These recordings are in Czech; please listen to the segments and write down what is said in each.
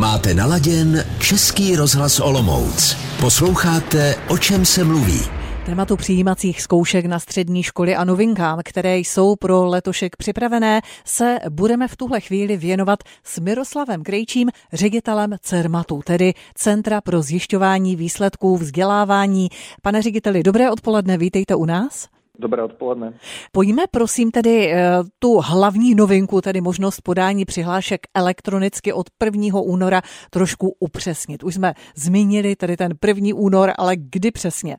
Máte naladěn Český rozhlas Olomouc. Posloucháte, o čem se mluví. Tématu přijímacích zkoušek na střední školy a novinkám, které jsou pro letošek připravené, se budeme v tuhle chvíli věnovat s Miroslavem Krejčím, ředitelem CERMATu, tedy Centra pro zjišťování výsledků vzdělávání. Pane řediteli, dobré odpoledne, vítejte u nás. Dobré odpoledne. Pojďme prosím tedy eh, tu hlavní novinku, tedy možnost podání přihlášek elektronicky od 1. února trošku upřesnit. Už jsme zmínili tedy ten 1. únor, ale kdy přesně?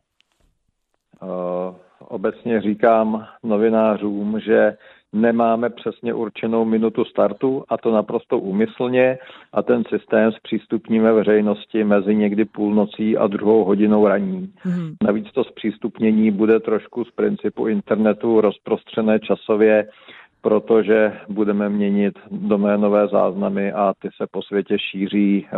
Uh, obecně říkám novinářům, že nemáme přesně určenou minutu startu a to naprosto úmyslně a ten systém zpřístupníme veřejnosti mezi někdy půlnocí a druhou hodinou raní. Hmm. Navíc to zpřístupnění bude trošku z principu internetu rozprostřené časově protože budeme měnit doménové záznamy a ty se po světě šíří eh,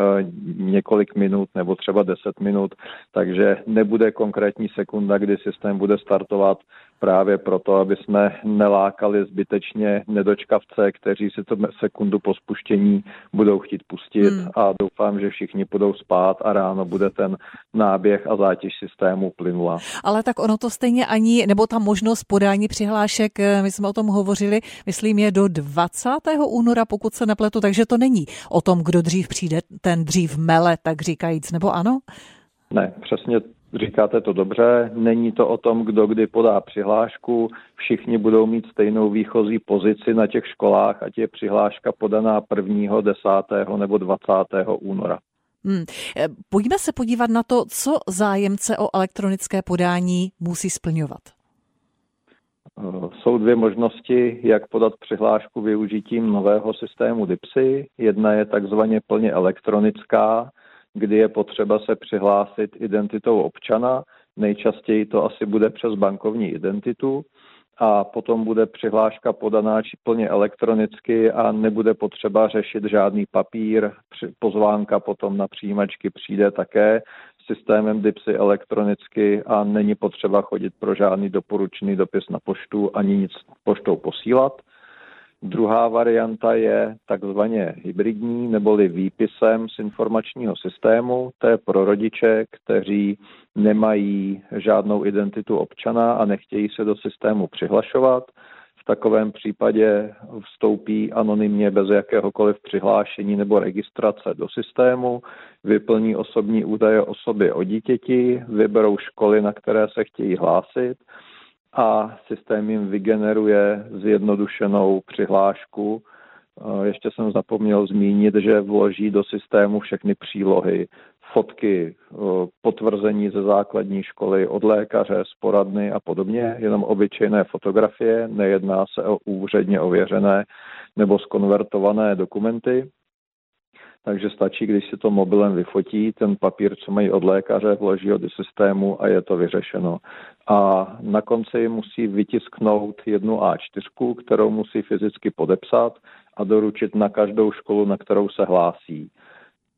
několik minut nebo třeba deset minut, takže nebude konkrétní sekunda, kdy systém bude startovat právě proto, aby jsme nelákali zbytečně nedočkavce, kteří si to sekundu po spuštění budou chtít pustit hmm. a doufám, že všichni budou spát a ráno bude ten náběh a zátěž systému plynula. Ale tak ono to stejně ani, nebo ta možnost podání přihlášek, eh, my jsme o tom hovořili, myslím je do 20. února, pokud se nepletu, takže to není o tom, kdo dřív přijde, ten dřív mele, tak říkajíc, nebo ano? Ne, přesně Říkáte to dobře, není to o tom, kdo kdy podá přihlášku, všichni budou mít stejnou výchozí pozici na těch školách, ať je přihláška podaná 1., 10. nebo 20. února. Hmm. Eh, pojďme se podívat na to, co zájemce o elektronické podání musí splňovat. Eh, jsou dvě možnosti, jak podat přihlášku využitím nového systému DIPSy. Jedna je takzvaně plně elektronická, kdy je potřeba se přihlásit identitou občana. Nejčastěji to asi bude přes bankovní identitu a potom bude přihláška podaná plně elektronicky a nebude potřeba řešit žádný papír. Pozvánka potom na přijímačky přijde také systémem DIPSy elektronicky a není potřeba chodit pro žádný doporučený dopis na poštu ani nic poštou posílat. Druhá varianta je takzvaně hybridní neboli výpisem z informačního systému. To je pro rodiče, kteří nemají žádnou identitu občana a nechtějí se do systému přihlašovat. V takovém případě vstoupí anonymně bez jakéhokoliv přihlášení nebo registrace do systému, vyplní osobní údaje osoby o dítěti, vyberou školy, na které se chtějí hlásit a systém jim vygeneruje zjednodušenou přihlášku. Ještě jsem zapomněl zmínit, že vloží do systému všechny přílohy, fotky, potvrzení ze základní školy, od lékaře, z poradny a podobně, jenom obyčejné fotografie, nejedná se o úředně ověřené nebo skonvertované dokumenty. Takže stačí, když si to mobilem vyfotí, ten papír, co mají od lékaře, vloží ho do systému a je to vyřešeno. A na konci musí vytisknout jednu A4, kterou musí fyzicky podepsat a doručit na každou školu, na kterou se hlásí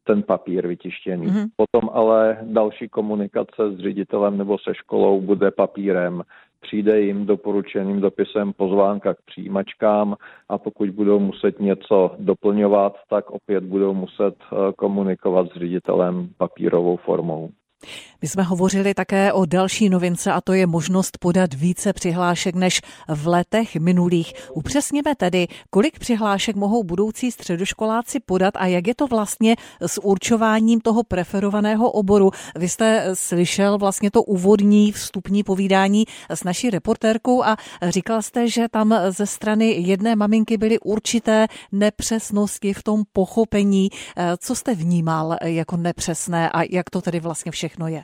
ten papír vytištěný. Mm-hmm. Potom ale další komunikace s ředitelem nebo se školou bude papírem přijde jim doporučeným dopisem pozvánka k přijímačkám a pokud budou muset něco doplňovat, tak opět budou muset eh, komunikovat s ředitelem papírovou formou. My jsme hovořili také o další novince a to je možnost podat více přihlášek než v letech minulých. Upřesněme tedy, kolik přihlášek mohou budoucí středoškoláci podat a jak je to vlastně s určováním toho preferovaného oboru. Vy jste slyšel vlastně to úvodní vstupní povídání s naší reportérkou a říkal jste, že tam ze strany jedné maminky byly určité nepřesnosti v tom pochopení. Co jste vnímal jako nepřesné a jak to tedy vlastně všechno je?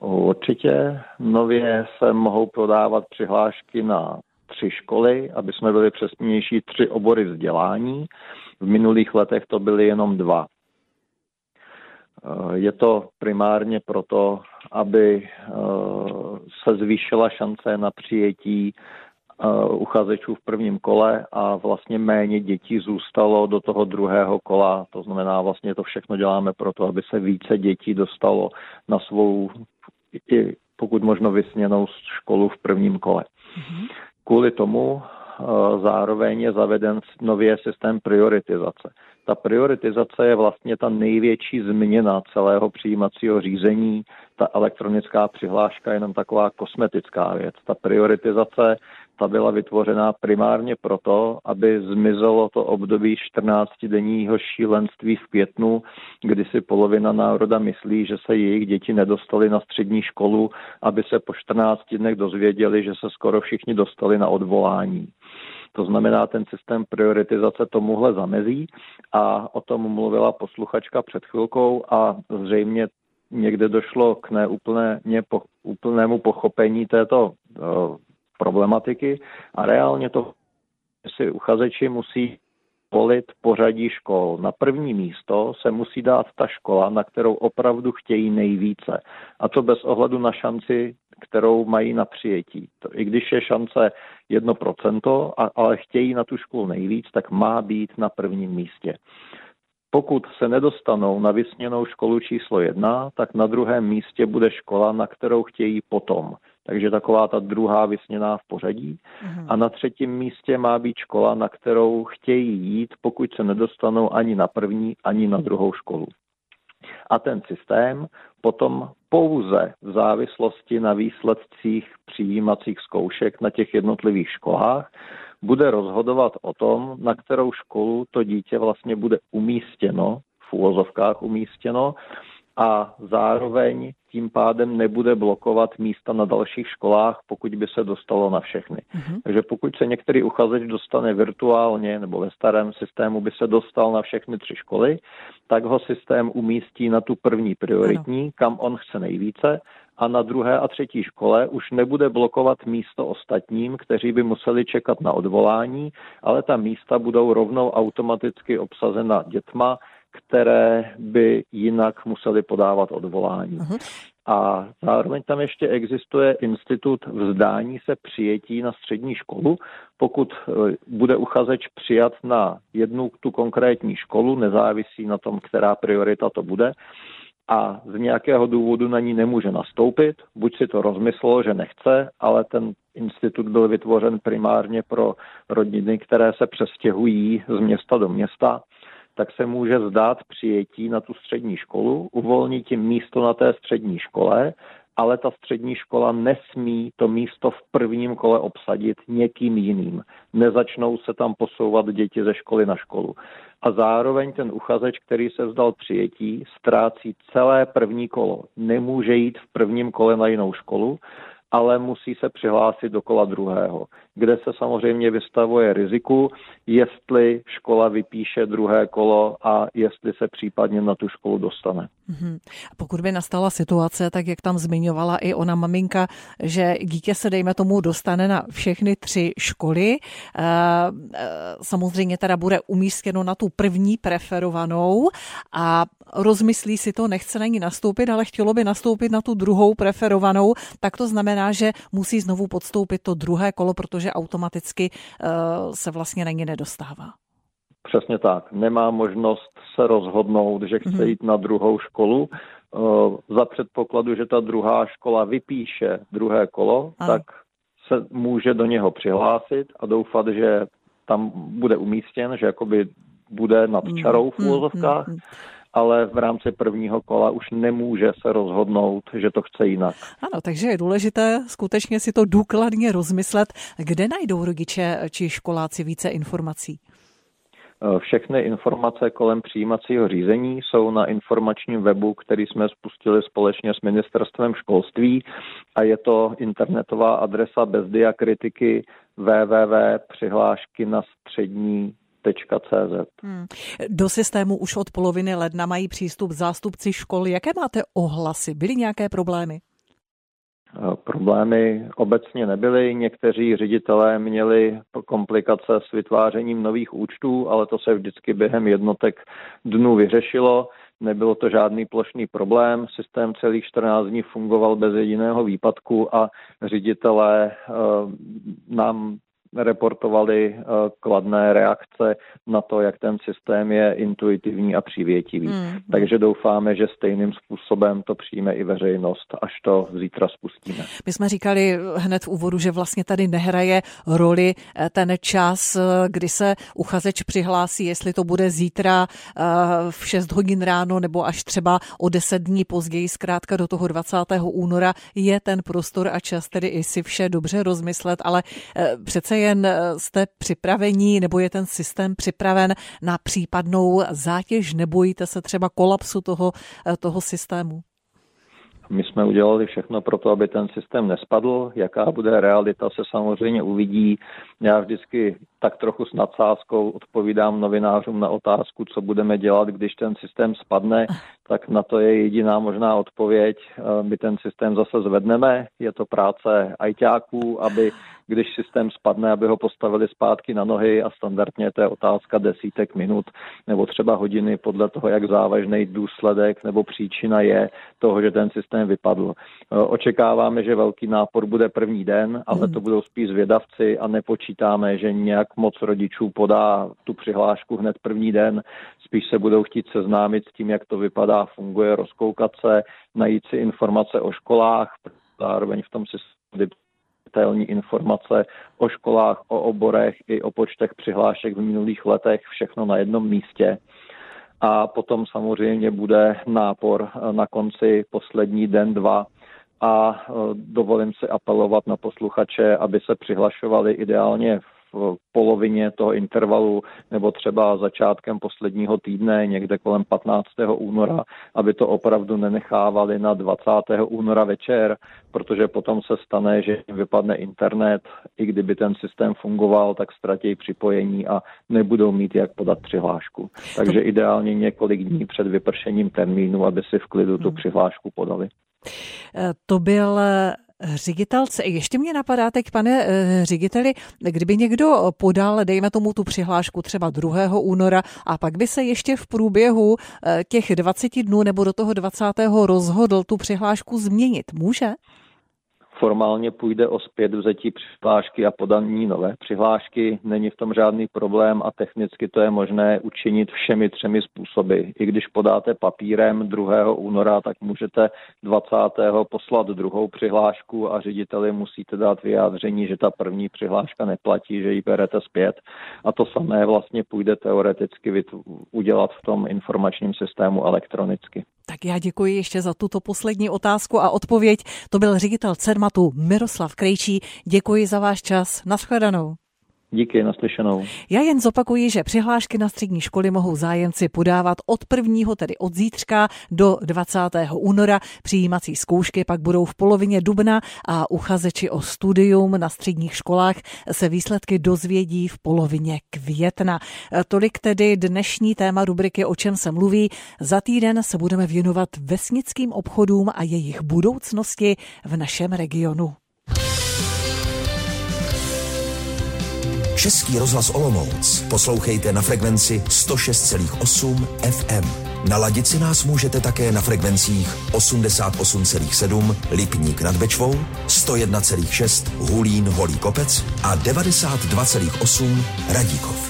Určitě nově se mohou prodávat přihlášky na tři školy, aby jsme byli přesnější, tři obory vzdělání. V minulých letech to byly jenom dva. Eh, je to primárně proto, aby eh, se zvýšila šance na přijetí eh, uchazečů v prvním kole a vlastně méně dětí zůstalo do toho druhého kola. To znamená, vlastně to všechno děláme proto, aby se více dětí dostalo na svou i pokud možno vysněnou školu v prvním kole. Mm-hmm. Kvůli tomu eh, zároveň je zaveden nový systém prioritizace. Ta prioritizace je vlastně ta největší změna celého přijímacího řízení. Ta elektronická přihláška je jenom taková kosmetická věc. Ta prioritizace ta byla vytvořena primárně proto, aby zmizelo to období 14-denního šílenství v květnu, kdy si polovina národa myslí, že se jejich děti nedostali na střední školu, aby se po 14 dnech dozvěděli, že se skoro všichni dostali na odvolání. To znamená, ten systém prioritizace tomuhle zamezí a o tom mluvila posluchačka před chvilkou a zřejmě někde došlo k neúplnému po, úplnému pochopení této uh, problematiky a reálně to si uchazeči musí volit pořadí škol. Na první místo se musí dát ta škola, na kterou opravdu chtějí nejvíce. A to bez ohledu na šanci, kterou mají na přijetí. To, I když je šance 1%, ale chtějí na tu školu nejvíc, tak má být na prvním místě. Pokud se nedostanou na vysněnou školu číslo jedna, tak na druhém místě bude škola, na kterou chtějí potom. Takže taková ta druhá vysněná v pořadí. Uhum. A na třetím místě má být škola, na kterou chtějí jít, pokud se nedostanou ani na první, ani na druhou školu. A ten systém potom pouze v závislosti na výsledcích přijímacích zkoušek na těch jednotlivých školách bude rozhodovat o tom, na kterou školu to dítě vlastně bude umístěno, v úvozovkách umístěno, a zároveň tím pádem nebude blokovat místa na dalších školách, pokud by se dostalo na všechny. Mm-hmm. Takže pokud se některý uchazeč dostane virtuálně nebo ve starém systému by se dostal na všechny tři školy, tak ho systém umístí na tu první prioritní, ano. kam on chce nejvíce a na druhé a třetí škole už nebude blokovat místo ostatním, kteří by museli čekat na odvolání, ale ta místa budou rovnou automaticky obsazena dětma, které by jinak museli podávat odvolání. Uh-huh. A zároveň tam ještě existuje institut vzdání se přijetí na střední školu. Pokud e, bude uchazeč přijat na jednu tu konkrétní školu, nezávisí na tom, která priorita to bude, a z nějakého důvodu na ní nemůže nastoupit, buď si to rozmyslelo, že nechce, ale ten institut byl vytvořen primárně pro rodiny, které se přestěhují z města do města, tak se může zdát přijetí na tu střední školu, uvolnit tím místo na té střední škole, ale ta střední škola nesmí to místo v prvním kole obsadit někým jiným. Nezačnou se tam posouvat děti ze školy na školu. A zároveň ten uchazeč, který se vzdal přijetí, ztrácí celé první kolo. Nemůže jít v prvním kole na jinou školu, ale musí se přihlásit do kola druhého, kde se samozřejmě vystavuje riziku, jestli škola vypíše druhé kolo a jestli se případně na tu školu dostane. Mm-hmm. Pokud by nastala situace, tak jak tam zmiňovala i ona maminka, že dítě se, dejme tomu, dostane na všechny tři školy, eh, eh, samozřejmě teda bude umístěno na tu první preferovanou a rozmyslí si to, nechce na ní nastoupit, ale chtělo by nastoupit na tu druhou preferovanou, tak to znamená, že musí znovu podstoupit to druhé kolo, protože automaticky eh, se vlastně na ní nedostává. Přesně tak. Nemá možnost se rozhodnout, že chce mhm. jít na druhou školu. Eh, za předpokladu, že ta druhá škola vypíše druhé kolo, ano. tak se může do něho přihlásit a doufat, že tam bude umístěn, že jakoby bude nad mhm. čarou v mhm. úvozovkách. Ale v rámci prvního kola už nemůže se rozhodnout, že to chce jinak. Ano, takže je důležité skutečně si to důkladně rozmyslet, kde najdou rodiče či školáci více informací. Všechny informace kolem přijímacího řízení jsou na informačním webu, který jsme spustili společně s ministerstvem školství a je to internetová adresa bez diakritiky www.přihlášky na střední. Hmm. Do systému už od poloviny ledna mají přístup zástupci škol. Jaké máte ohlasy? Byly nějaké problémy? Problémy obecně nebyly. Někteří ředitelé měli komplikace s vytvářením nových účtů, ale to se vždycky během jednotek dnů vyřešilo. Nebylo to žádný plošný problém. Systém celých 14 dní fungoval bez jediného výpadku a ředitelé nám reportovali kladné reakce na to, jak ten systém je intuitivní a přívětivý. Hmm. Takže doufáme, že stejným způsobem to přijme i veřejnost, až to zítra spustíme. My jsme říkali hned v úvodu, že vlastně tady nehraje roli ten čas, kdy se uchazeč přihlásí, jestli to bude zítra v 6 hodin ráno nebo až třeba o 10 dní později, zkrátka do toho 20. února je ten prostor a čas tedy i si vše dobře rozmyslet, ale eh, přece jen eh, jste připravení nebo je ten systém připraven na případnou zátěž, nebojíte se třeba kolapsu toho, eh, toho systému? My jsme udělali všechno pro to, aby ten systém nespadl. Jaká bude realita, se samozřejmě uvidí. Já vždycky tak trochu s nadsázkou odpovídám novinářům na otázku, co budeme dělat, když ten systém spadne, tak na to je jediná možná odpověď. My ten systém zase zvedneme. Je to práce ajťáků, aby když systém spadne, aby ho postavili zpátky na nohy a standardně to je otázka desítek minut nebo třeba hodiny podle toho, jak závažný důsledek nebo příčina je toho, že ten systém vypadl. Očekáváme, že velký nápor bude první den, ale to budou spíš zvědavci a nepočítáme, že nějak moc rodičů podá tu přihlášku hned první den. Spíš se budou chtít seznámit s tím, jak to vypadá, funguje, rozkoukat se, najít si informace o školách, zároveň v tom systému detailní informace o školách, o oborech i o počtech přihlášek v minulých letech, všechno na jednom místě. A potom samozřejmě bude nápor na konci poslední den, dva a e, dovolím si apelovat na posluchače, aby se přihlašovali ideálně v polovině toho intervalu nebo třeba začátkem posledního týdne, někde kolem 15. února, aby to opravdu nenechávali na 20. února večer, protože potom se stane, že jim vypadne internet, i kdyby ten systém fungoval, tak ztratí připojení a nebudou mít jak podat přihlášku. Takže ideálně několik dní před vypršením termínu, aby si v klidu tu hmm. přihlášku podali. To byl ředitelce. Ještě mě napadá teď, pane eh, řediteli, kdyby někdo podal, dejme tomu tu přihlášku třeba 2. února a pak by se ještě v průběhu eh, těch 20 dnů nebo do toho 20. rozhodl tu přihlášku změnit, může? Formálně půjde o zpět vzetí přihlášky a podání nové přihlášky. Není v tom žádný problém a technicky to je možné učinit všemi třemi způsoby. I když podáte papírem 2. února, tak můžete 20. poslat druhou přihlášku a řediteli musíte dát vyjádření, že ta první přihláška neplatí, že ji berete zpět. A to samé vlastně půjde teoreticky udělat v tom informačním systému elektronicky. Tak já děkuji ještě za tuto poslední otázku a odpověď. To byl ředitel CERMATu Miroslav Krejčí. Děkuji za váš čas. Naschledanou. Díky, naslyšenou. Já jen zopakuji, že přihlášky na střední školy mohou zájemci podávat od prvního, tedy od zítřka do 20. února. Přijímací zkoušky pak budou v polovině dubna a uchazeči o studium na středních školách se výsledky dozvědí v polovině května. Tolik tedy dnešní téma rubriky O čem se mluví. Za týden se budeme věnovat vesnickým obchodům a jejich budoucnosti v našem regionu. Český rozhlas Olomouc poslouchejte na frekvenci 106,8 FM. Naladit si nás můžete také na frekvencích 88,7 Lipník nad Bečvou, 101,6 Hulín Holý Kopec a 92,8 Radíkov.